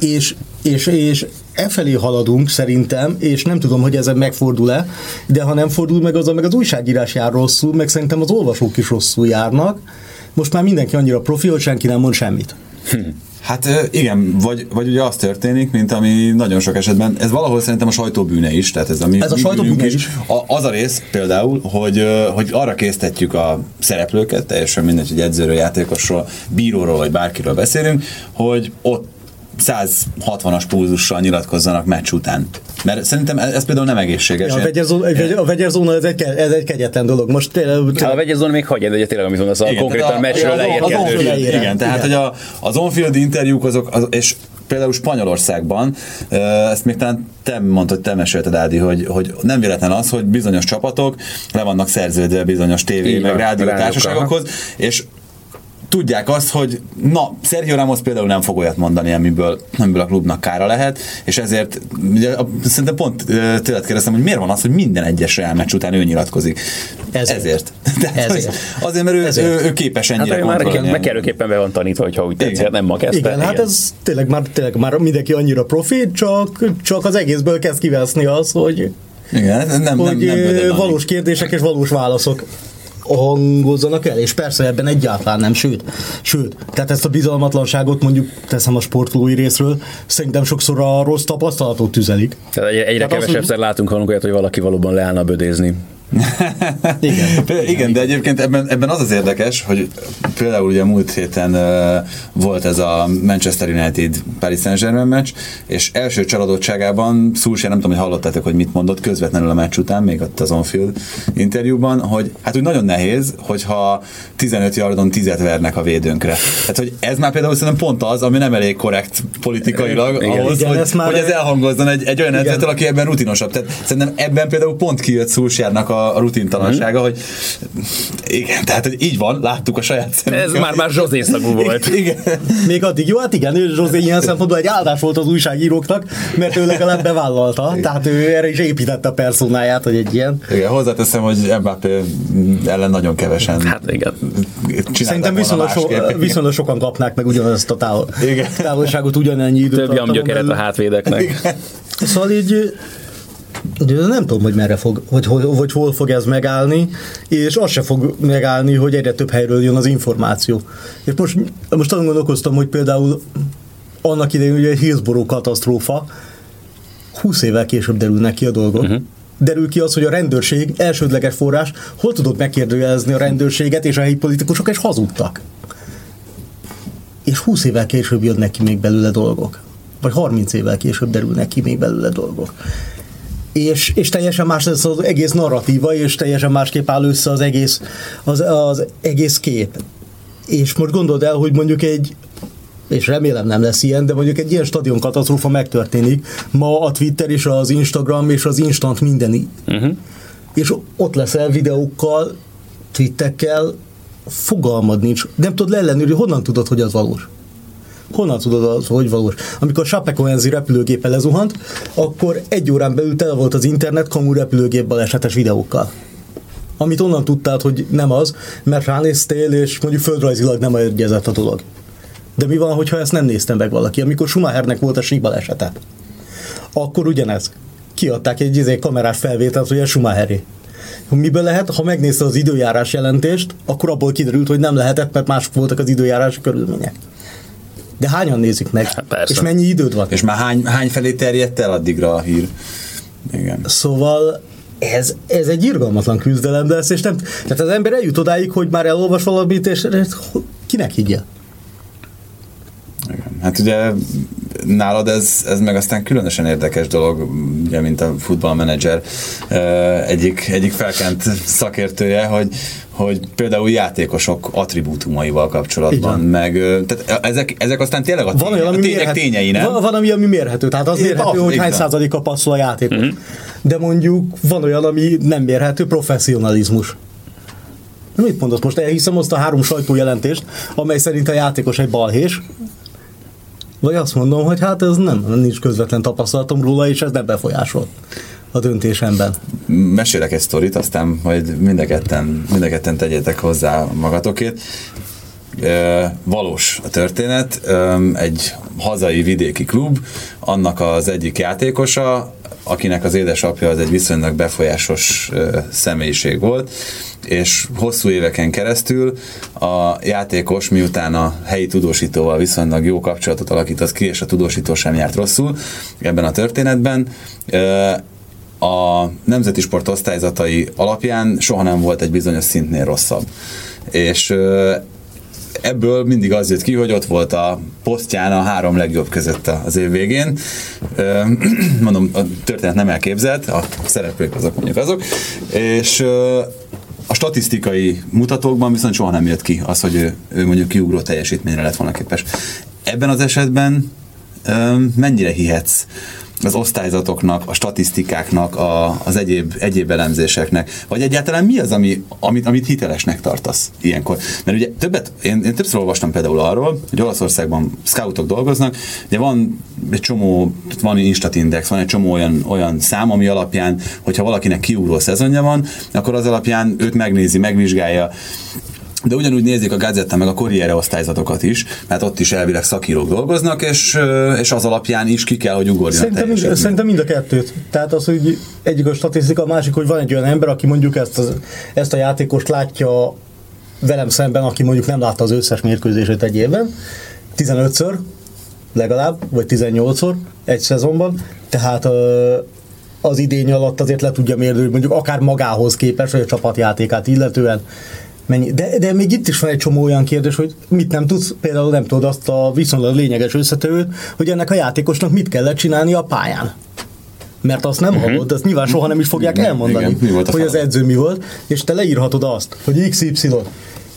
B: És, és, és e felé haladunk szerintem, és nem tudom, hogy ezen megfordul-e, de ha nem fordul meg, az meg az újságírás jár rosszul, meg szerintem az olvasók is rosszul járnak. Most már mindenki annyira profi, hogy senki nem mond semmit.
C: Hát ö, igen, vagy, vagy ugye az történik, mint ami nagyon sok esetben, ez valahol szerintem a sajtó bűne is, tehát ez a mi,
B: Ez a
C: mi
B: sajtó
C: bűnünk
B: bűne is.
C: A, az a rész például, hogy, hogy arra késztetjük a szereplőket, teljesen mindegy, hogy edzőről, játékosról, bíróról vagy bárkiről beszélünk, hogy ott 160-as pulzussal nyilatkozzanak meccs után. Mert szerintem ez, például nem egészséges.
B: Ja, a, vegyerzóna, a vegyerzóna ez egy, ez egy kegyetlen dolog. Most tényleg,
A: Hát a vegyezon még hagyja, de ugye tényleg, amit mondasz, a
C: Igen,
A: konkrétan
C: tehát
A: meccsről
B: on-field leír.
C: Igen, tehát
B: Igen.
C: hogy a, az on-field interjúk azok, az, és például Spanyolországban, ezt még talán te mondtad, te mesélted, Ádi, hogy, hogy nem véletlen az, hogy bizonyos csapatok le vannak szerződve bizonyos tévé,
A: Így
C: meg rádió társaságokhoz, és tudják azt, hogy na, Sergio Ramos például nem fog olyat mondani, amiből, amiből a klubnak kára lehet, és ezért ugye, szerintem pont tőled kérdeztem, hogy miért van az, hogy minden egyes Real meccs után ő nyilatkozik.
B: Ezért.
C: Ezért. Tehát,
B: Ezért.
C: Azért, mert ő,
B: Ezért.
C: ő, ő képes
A: Hát
C: ennyire
A: ő már
C: kontrollálni.
A: megkerülképpen be van tanítva, hogyha úgy tetszik,
C: Igen.
A: hát nem ma kezdte.
B: Igen, hát ez tényleg már, tényleg már mindenki annyira profi, csak, csak az egészből kezd kiveszni az, hogy,
C: Igen, hát nem, nem,
B: hogy
C: nem, nem bödön
B: valós kérdések és valós válaszok hangozzanak el, és persze ebben egyáltalán nem, sőt, sőt, tehát ezt a bizalmatlanságot mondjuk teszem a sportolói részről, szerintem sokszor a rossz tapasztalatot tüzelik.
A: Tehát egy- egyre
B: Tehát az,
A: kevesebbszer látunk hallunk olyat, hogy valaki valóban leállna bödézni.
B: Igen.
C: Például, igen, de egyébként ebben, ebben az az érdekes, hogy például ugye múlt héten uh, volt ez a Manchester United Paris Saint-Germain meccs, és első csalódottságában Szulsár, nem tudom, hogy hallottátok, hogy mit mondott közvetlenül a meccs után, még ott az on-field interjúban, hogy hát úgy nagyon nehéz, hogyha 15 yardon 10 vernek a védőnkre. Tehát, hogy ez már például szerintem pont az, ami nem elég korrekt politikailag
A: Igen.
C: ahhoz,
B: Igen,
C: hogy,
B: ezt már-
C: hogy ez elhangozzon egy, egy olyan
B: Igen.
C: edzőtől, aki ebben rutinosabb. Tehát szerintem ebben például pont kijött Szulsárnak a, a rutintalansága,
B: Mhm.
C: hogy igen, tehát hogy így van, láttuk a saját szemünkkel.
A: Ez már, már Zsozé szagú volt.
C: Igen.
B: Még addig jó, hát igen, ő Zsozé ilyen szempontból egy áldás volt az újságíróknak, mert ő legalább bevállalta, tehát ő erre is építette a personáját, hogy egy ilyen.
C: Igen, hozzáteszem, hogy Mbappé ellen nagyon kevesen
A: Hát igen.
B: Szerintem viszonylag, so, viszonylag sokan kapnák meg ugyanazt a távol,
C: Igen.
B: távolságot ugyanennyi időt.
A: Több jamgyökeret a hátvédeknek.
B: Szóval így nem tudom, hogy merre fog, hogy, hogy, hogy hol fog ez megállni, és az se fog megállni, hogy egyre több helyről jön az információ. És most, most azon gondolkoztam, hogy például annak idején ugye Hillsborough katasztrófa, 20 évvel később derülnek ki a dolgok. Uh-huh. Derül ki az, hogy a rendőrség, elsődleges forrás, hol tudott megkérdőjelezni a rendőrséget, és a helyi politikusok és hazudtak. És 20 évvel később jönnek ki még belőle dolgok. Vagy 30 évvel később derülnek ki még belőle dolgok. És, és teljesen más lesz az egész narratíva, és teljesen másképp áll össze az egész, az, az egész kép. És most gondold el, hogy mondjuk egy és remélem nem lesz ilyen, de mondjuk egy ilyen stadion katasztrófa megtörténik. Ma a Twitter és az Instagram és az Instant mindeni. Uh-huh. És ott leszel videókkal, twittekkel, fogalmad nincs. Nem tudod leellenőrizni, honnan tudod, hogy az valós. Honnan tudod az, hogy valós? Amikor Chapecoenzi repülőgépe lezuhant, akkor egy órán belül tele volt az internet kamu repülőgép balesetes videókkal. Amit onnan tudtál, hogy nem az, mert ránéztél, és mondjuk földrajzilag nem egyezett a dolog. De mi van, hogyha ezt nem néztem meg valaki? Amikor Schumachernek volt a síbalesete, akkor ugyanez. Kiadták egy izé, kamerás felvételt, hogy ez Schumacheré. Miből lehet? Ha megnézte az időjárás jelentést, akkor abból kiderült, hogy nem lehetett, mert mások voltak az időjárási körülmények. De hányan nézik meg?
A: Hát persze.
B: És mennyi időd van?
C: És már hány, hány felé terjedt el addigra a hír? Igen.
B: Szóval ez, ez egy irgalmatlan küzdelem lesz, és nem, tehát az ember eljut odáig, hogy már elolvas valamit, és kinek higgye?
C: Igen. Hát ugye nálad ez, ez meg aztán különösen érdekes dolog ugye, mint a futballmenedzser egyik, egyik felkent szakértője, hogy, hogy például játékosok attribútumaival kapcsolatban, meg tehát ezek, ezek aztán tényleg a,
B: van olyan, ami
C: a tények
B: mérhető,
C: tényei, nem?
B: Van, van, ami, ami mérhető, tehát az mérhető,
C: az,
B: hogy hány
C: igen.
B: százaléka passzol a játékos. Uh-huh. De mondjuk van olyan, ami nem mérhető, professzionalizmus. Mit mondasz most? Elhiszem azt a három sajtójelentést, amely szerint a játékos egy balhés, vagy azt mondom, hogy hát ez nem, nincs közvetlen tapasztalatom róla, és ez nem befolyásol a döntésemben.
C: Mesélek egy sztorit, aztán majd mind a ketten, mind a ketten tegyétek hozzá magatokét. E, valós a történet, e, egy hazai vidéki klub, annak az egyik játékosa, akinek az édesapja az egy viszonylag befolyásos személyiség volt, és hosszú éveken keresztül a játékos, miután a helyi tudósítóval viszonylag jó kapcsolatot alakított ki, és a tudósító sem járt rosszul ebben a történetben, a nemzeti sport osztályzatai alapján soha nem volt egy bizonyos szintnél rosszabb. És ebből mindig az jött ki, hogy ott volt a posztján a három legjobb között az év végén. Mondom, a történet nem elképzelt, a szereplők azok mondjuk azok, és a statisztikai mutatókban viszont soha nem jött ki az, hogy ő, ő mondjuk kiugró teljesítményre lett volna képes. Ebben az esetben mennyire hihetsz az osztályzatoknak, a statisztikáknak, a, az egyéb, egyéb elemzéseknek, vagy egyáltalán mi az, ami, amit, amit hitelesnek tartasz ilyenkor? Mert ugye többet, én, én többször olvastam például arról, hogy Olaszországban scoutok dolgoznak, de van egy csomó, van Index, van egy csomó olyan, olyan szám, ami alapján, hogyha valakinek kiugró szezonja van, akkor az alapján őt megnézi, megvizsgálja, de ugyanúgy nézik a Gazetta meg a Corriere osztályzatokat is, mert ott is elvileg szakírók dolgoznak, és, és az alapján is ki kell, hogy ugorjon
B: Szerintem, mind, szerintem mind a kettőt. Tehát az, hogy egyik a statisztika, a másik, hogy van egy olyan ember, aki mondjuk ezt, az, ezt a játékost látja velem szemben, aki mondjuk nem látta az összes mérkőzését egy évben, 15-ször legalább, vagy 18-szor egy szezonban, tehát az idény alatt azért le tudja mérni, hogy mondjuk akár magához képes, vagy a csapatjátékát illetően mennyi. De, de még itt is van egy csomó olyan kérdés, hogy mit nem tudsz, például nem tudod azt a viszonylag lényeges összetevőt, hogy ennek a játékosnak mit kellett csinálni a pályán. Mert azt nem uh-huh. hallod, azt nyilván soha nem is fogják elmondani,
C: Igen, mi volt
B: hogy az edző mi volt, és te leírhatod azt, hogy XY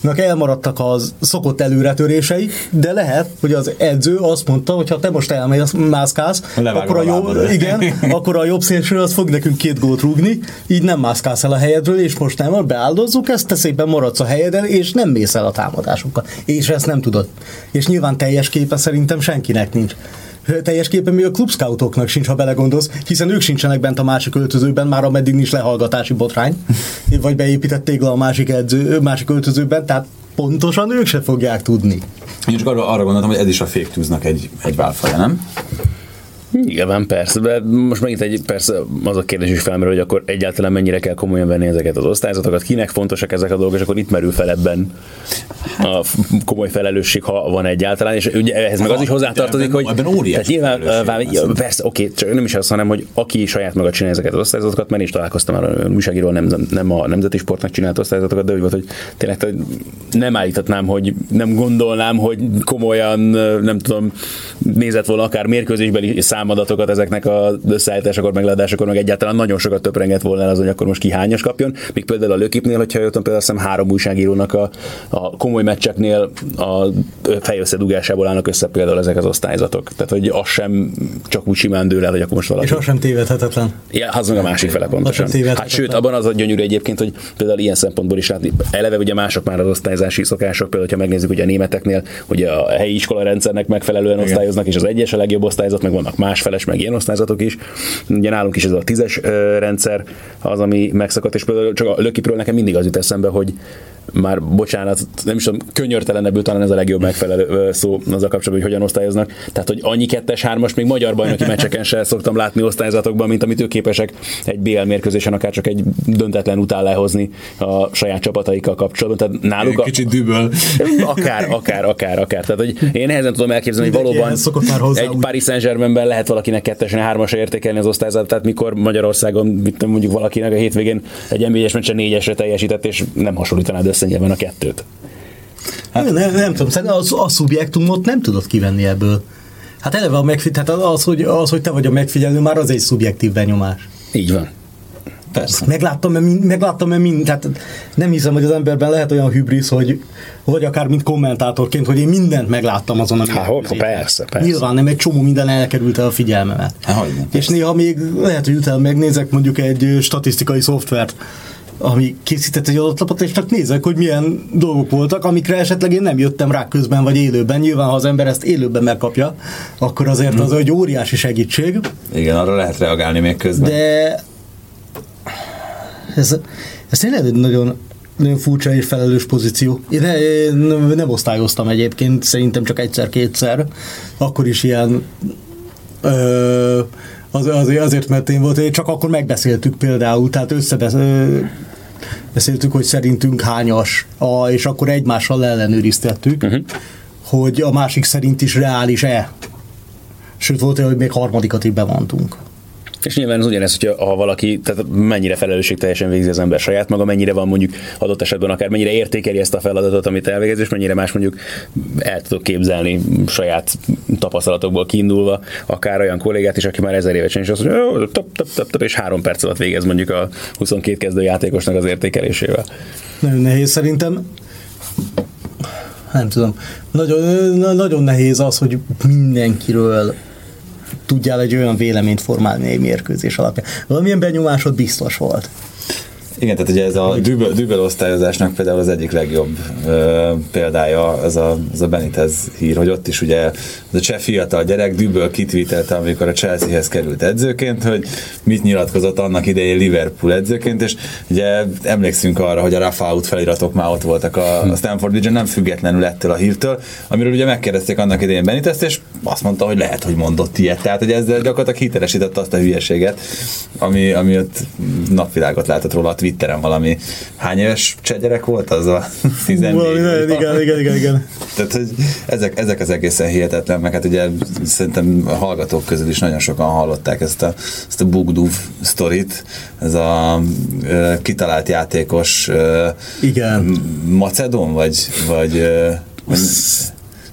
B: nak elmaradtak az szokott előretörései, de lehet, hogy az edző azt mondta, hogy ha te most elmész, mászkálsz,
C: Levágom
B: akkor a,
C: a
B: jobb, igen, akkor a jobb szélső az fog nekünk két gólt rúgni, így nem mászkálsz el a helyedről, és most nem, beáldozzuk, ezt te szépen maradsz a helyeden, és nem mész el a támadásokkal. És ezt nem tudod. És nyilván teljes képe szerintem senkinek nincs. Teljes képen még a klubscoutoknak sincs, ha belegondolsz, hiszen ők sincsenek bent a másik öltözőben, már ameddig nincs lehallgatási botrány, vagy beépített tégla a másik, edző, másik öltözőben, tehát pontosan ők se fogják tudni.
C: Én csak arra, arra gondoltam, hogy ez is a news-nak egy, egy válfaja, nem?
A: Nyilván persze, de most megint egy, persze az a kérdés is felmerül, hogy akkor egyáltalán mennyire kell komolyan venni ezeket az osztályzatokat, kinek fontosak ezek a dolgok, és akkor itt merül fel ebben a komoly felelősség, ha van egyáltalán, és ugye ehhez meg az is hozzátartozik, hogy
C: ebben óriási
A: tehát nyilván,
C: szerintem.
A: persze, oké, csak nem is az, hanem hogy aki saját maga csinálja ezeket az osztályzatokat, mert én is találkoztam már újságíró, nem, nem a nemzeti sportnak csinált osztályzatokat, de úgy volt, hogy tényleg nem állíthatnám, hogy nem gondolnám, hogy komolyan, nem tudom, nézett volna akár mérkőzésbeli számadatokat ezeknek a összeállításakor, megleadásakor, meg egyáltalán nagyon sokat töprengett volna el az, hogy akkor most ki hányas kapjon. Míg például a lökipnél, hogyha jöttem, például azt hiszem három újságírónak a, a komoly meccseknél a fejösszedugásából állnak össze például ezek az osztályzatok. Tehát, hogy az sem csak úgy simán dől el, hogy akkor most valaki.
B: És az sem tévedhetetlen.
A: Ja, az meg a másik fele pontosan.
B: Az.
A: Hát sőt, abban az a gyönyörű egyébként, hogy például ilyen szempontból is látni, eleve ugye mások már az osztályzási szokások, például, ha megnézzük ugye a németeknél, hogy a helyi iskola rendszernek megfelelően Igen. osztályoznak, és az egyes a legjobb osztályzat, meg vannak másfeles, meg ilyen osztályzatok is. Ugye nálunk is ez a tízes rendszer az, ami megszakadt, és például csak a lökipről nekem mindig az jut eszembe, hogy már bocsánat, nem is tudom, könyörtelenebbül talán ez a legjobb megfelelő szó az a kapcsolatban, hogy hogyan osztályoznak. Tehát, hogy annyi kettes, hármas még magyar bajnoki meccseken se szoktam látni osztályzatokban, mint amit ők képesek egy BL mérkőzésen akár csak egy döntetlen után lehozni a saját csapataikkal kapcsolatban. Tehát náluk a,
C: Kicsit düböl.
A: akár, akár, akár, akár. Tehát, hogy én nehezen tudom elképzelni, hogy valóban
B: már hozzá
A: egy
B: úgy.
A: Paris Saint-Germainben lehet valakinek kettesen, hármasra értékelni az osztályzatot, tehát mikor Magyarországon mit mondjuk valakinek a hétvégén egy nba meccsen négyesre teljesített, és nem hasonlítanád össze nyilván a kettőt.
B: Hát, nem, nem tudom, szerintem az, a szubjektumot nem tudod kivenni ebből. Hát eleve a megfigyelő, tehát az hogy, az, hogy te vagy a megfigyelő, már az egy szubjektív benyomás.
A: Így van.
C: Persze.
B: Megláttam, mert mind, megláttam, mert mind, tehát nem hiszem, hogy az emberben lehet olyan hübrisz, hogy vagy akár mint kommentátorként, hogy én mindent megláttam azon a
A: Há,
B: mérkőzésen.
A: persze, persze.
B: Nyilván nem egy csomó minden elkerülte a figyelmemet.
C: Há, hogyne,
B: És néha még lehet, hogy utána megnézek mondjuk egy statisztikai szoftvert, ami készített egy adott lapot, és csak nézek, hogy milyen dolgok voltak, amikre esetleg én nem jöttem rá közben vagy élőben. Nyilván, ha az ember ezt élőben megkapja, akkor azért az egy óriási segítség.
C: Igen, arra lehet reagálni még közben.
B: De ez, ez tényleg egy nagyon, nagyon furcsa és felelős pozíció. Én, én nem osztályoztam egyébként, szerintem csak egyszer-kétszer. Akkor is ilyen ö, az, azért, azért, mert én volt, csak akkor megbeszéltük például, tehát összebeszéltük, hogy szerintünk hányas, a, és akkor egymással ellenőriztettük, uh-huh. hogy a másik szerint is reális-e. Sőt, volt olyan, hogy még harmadikat is bevontunk.
A: És nyilván az ugyanez, hogyha ha valaki, tehát mennyire felelősségteljesen végzi az ember saját maga, mennyire van mondjuk adott esetben akár mennyire értékeli ezt a feladatot, amit elvégez, és mennyire más mondjuk el tudok képzelni saját tapasztalatokból kiindulva, akár olyan kollégát is, aki már ezer évet és azt mondja, "Jó, top, top, top, top, és három perc alatt végez mondjuk a 22 kezdő játékosnak az értékelésével.
B: Nagyon nehéz szerintem. Nem tudom. Nagyon, na- nagyon nehéz az, hogy mindenkiről tudjál egy olyan véleményt formálni egy mérkőzés alapján. Valamilyen benyomásod biztos volt.
C: Igen, tehát ugye ez a dübel, dübel osztályozásnak például az egyik legjobb ö, példája az a, az a Benitez hír, hogy ott is ugye az a cseh fiatal gyerek düböl kitvítelte, amikor a Chelseahez került edzőként, hogy mit nyilatkozott annak idején Liverpool edzőként, és ugye emlékszünk arra, hogy a Rafa out feliratok már ott voltak a, a Stanford Bridge-en, nem függetlenül ettől a hírtől, amiről ugye megkérdezték annak idején Benitez, és azt mondta, hogy lehet, hogy mondott ilyet. Tehát, hogy ezzel gyakorlatilag hitelesítette azt a hülyeséget, ami, ami ott napvilágot látott róla a Twitteren valami. Hány éves cseh gyerek volt az a 14?
B: Valami nagyon, igen, igen, igen, igen.
C: Tehát, hogy ezek, ezek az egészen hihetetlen, meg hát ugye szerintem a hallgatók közül is nagyon sokan hallották ezt a, ezt a Bugduv sztorit, ez a ö, kitalált játékos ö,
B: Igen.
C: Macedon, vagy, vagy, vagy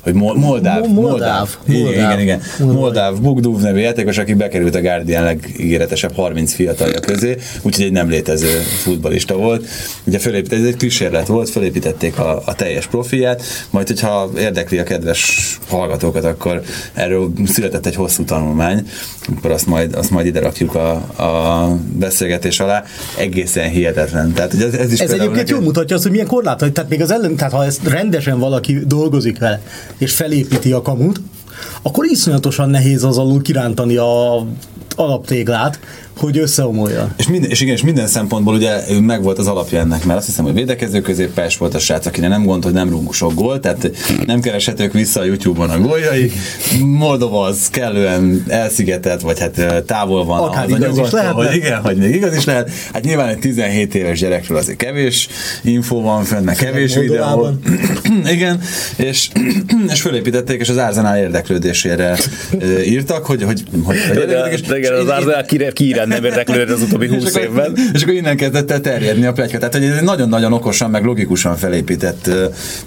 C: hogy Mol- Moldáv,
B: Mo- Moldáv. Moldáv.
C: igen, igen.
B: Moldáv.
C: Moldáv Bugduv nevű játékos, aki bekerült a Guardian legígéretesebb 30 fiatalja közé, úgyhogy egy nem létező futbalista volt. Ugye fölépít, ez egy kísérlet volt, fölépítették a, a teljes profiát, majd hogyha érdekli a kedves hallgatókat, akkor erről született egy hosszú tanulmány, akkor azt majd, azt majd ide rakjuk a, a beszélgetés alá. Egészen hihetetlen. Tehát, ez, ez is
B: Ez egyébként
C: nekem-
B: jól mutatja azt, hogy milyen korlátai, tehát még az ellen, tehát ha ezt rendesen valaki dolgozik vele, és felépíti a kamut, akkor iszonyatosan nehéz az alul kirántani a alaptéglát, hogy összeomoljon.
C: És, minden, és igen, és minden szempontból ugye meg volt az alapja ennek, mert azt hiszem, hogy védekező középpályás volt a srác, akinek nem gond, hogy nem rúgunk sok gólt, tehát nem kereshetők vissza a YouTube-on a góljai. Moldova az kellően elszigetelt, vagy hát távol van
B: Akár
C: az
B: igaz is
C: anyagostól,
B: lehetne.
C: hogy igen, hogy még igaz is lehet. Hát nyilván egy 17 éves gyerekről azért kevés info van fönn, meg kevés videó. Igen, és, és fölépítették, és az Arsenal érdeklődésére írtak, hogy, hogy, hogy, hogy
A: De, de, ki, ki iránt nem érdeklődött az utóbbi
C: és
A: 20
C: akkor,
A: évben.
C: És akkor innen kezdett el terjedni a pletyka. Tehát, hogy ez egy nagyon-nagyon okosan, meg logikusan felépített,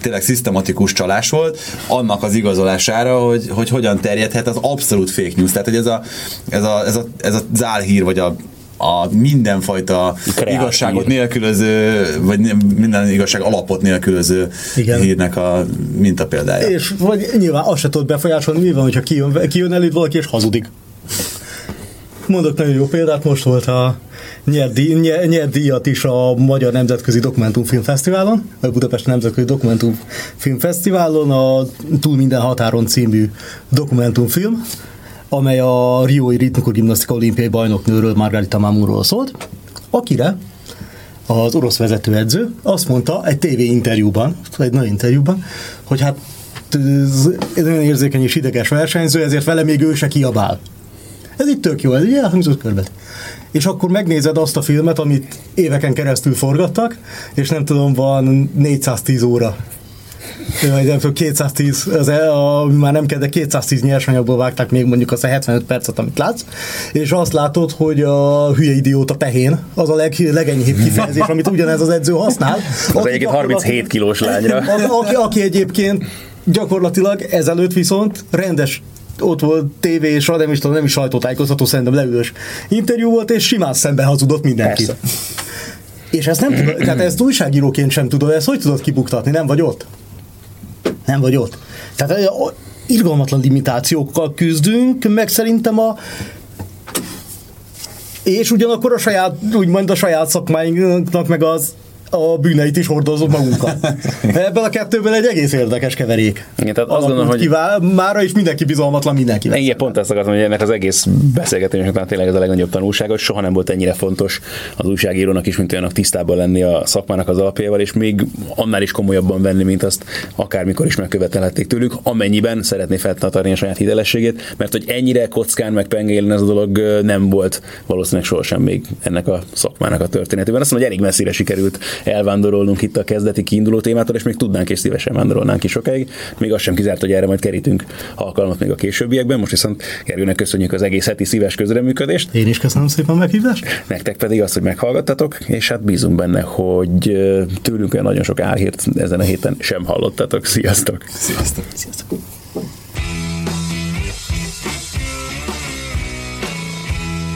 C: tényleg szisztematikus csalás volt, annak az igazolására, hogy, hogy hogyan terjedhet az abszolút fake news. Tehát, hogy ez a, ez a, ez a, ez a zálhír, vagy a a mindenfajta
A: Kreált
C: igazságot
A: hír.
C: nélkülöző, vagy minden igazság alapot nélkülöző
B: Igen.
C: hírnek a mintapéldája.
B: És vagy nyilván azt se tudod befolyásolni, mi van, hogyha kijön, kijön eléd valaki és hazudik. Mondok nagyon jó példát, most volt a nyert, dí, nyert, nyert díjat is a Magyar Nemzetközi Dokumentumfilmfesztiválon, vagy Budapesti Nemzetközi Dokumentumfilmfesztiválon a Túl minden határon című dokumentumfilm, amely a Riói Ritmikó Gimnasztika olimpiai bajnoknőről, Margarita Mamurról szólt, akire az orosz vezetőedző azt mondta egy TV interjúban, egy nagy interjúban, hogy hát ez egy nagyon érzékeny és ideges versenyző, ezért vele még ő se kiabál. Ez itt tök jó, ez így elhangzott körbet. És akkor megnézed azt a filmet, amit éveken keresztül forgattak, és nem tudom, van 410 óra. Vagy nem tudom, 210, az el, a, már nem kell, de 210 nyersanyagból vágták még mondjuk azt a 75 percet, amit látsz, és azt látod, hogy a hülye idióta tehén, az a leg, legenyhébb kifejezés, amit ugyanez az edző használ.
A: Az
B: Aki
A: egyébként
B: gyakorlatilag-
A: 37 kilós lányra.
B: aki, aki egyébként gyakorlatilag ezelőtt viszont rendes ott volt tévé és nem is tudom, nem is sajtótájékoztató, szerintem leülős interjú volt, és simán szembe hazudott mindenkit.
A: Persze.
B: És ezt nem tudod, tehát ezt újságíróként sem tudod, ezt hogy tudod kibuktatni, nem vagy ott? Nem vagy ott. Tehát irgalmatlan limitációkkal küzdünk, meg szerintem a és ugyanakkor a saját, úgymond a saját szakmáinknak meg az a bűneit is hordozunk magunkat. Ebben a kettőben egy egész érdekes keverék.
A: Igen, tehát azt gondolom, hogy-
B: ki, vá- mára is mindenki bizalmatlan mindenkivel.
A: Igen, pont ezt akartam, hogy ennek az egész beszélgetésnek talán tényleg ez a legnagyobb tanulság, hogy soha nem volt ennyire fontos az újságírónak is, mint olyannak tisztában lenni a szakmának az alapjával, és még annál is komolyabban venni, mint azt akármikor is megkövetelhették tőlük, amennyiben szeretné feltartani a saját hitelességét, mert hogy ennyire kockán meg pengélen ez a dolog nem volt valószínűleg sohasem még ennek a szakmának a történetében. Azt mondom, hogy elég messzire sikerült elvándorolnunk itt a kezdeti kiinduló témától, és még tudnánk és szívesen vándorolnánk is sokáig. Még az sem kizárt, hogy erre majd kerítünk alkalmat még a későbbiekben. Most viszont Gergőnek köszönjük az egész heti szíves közreműködést,
B: Én is köszönöm szépen a meghívást.
A: nektek pedig azt, hogy meghallgattatok, és hát bízunk benne, hogy tőlünk olyan nagyon sok álhírt ezen a héten sem hallottatok. Sziasztok!
C: Sziasztok!
B: Sziasztok.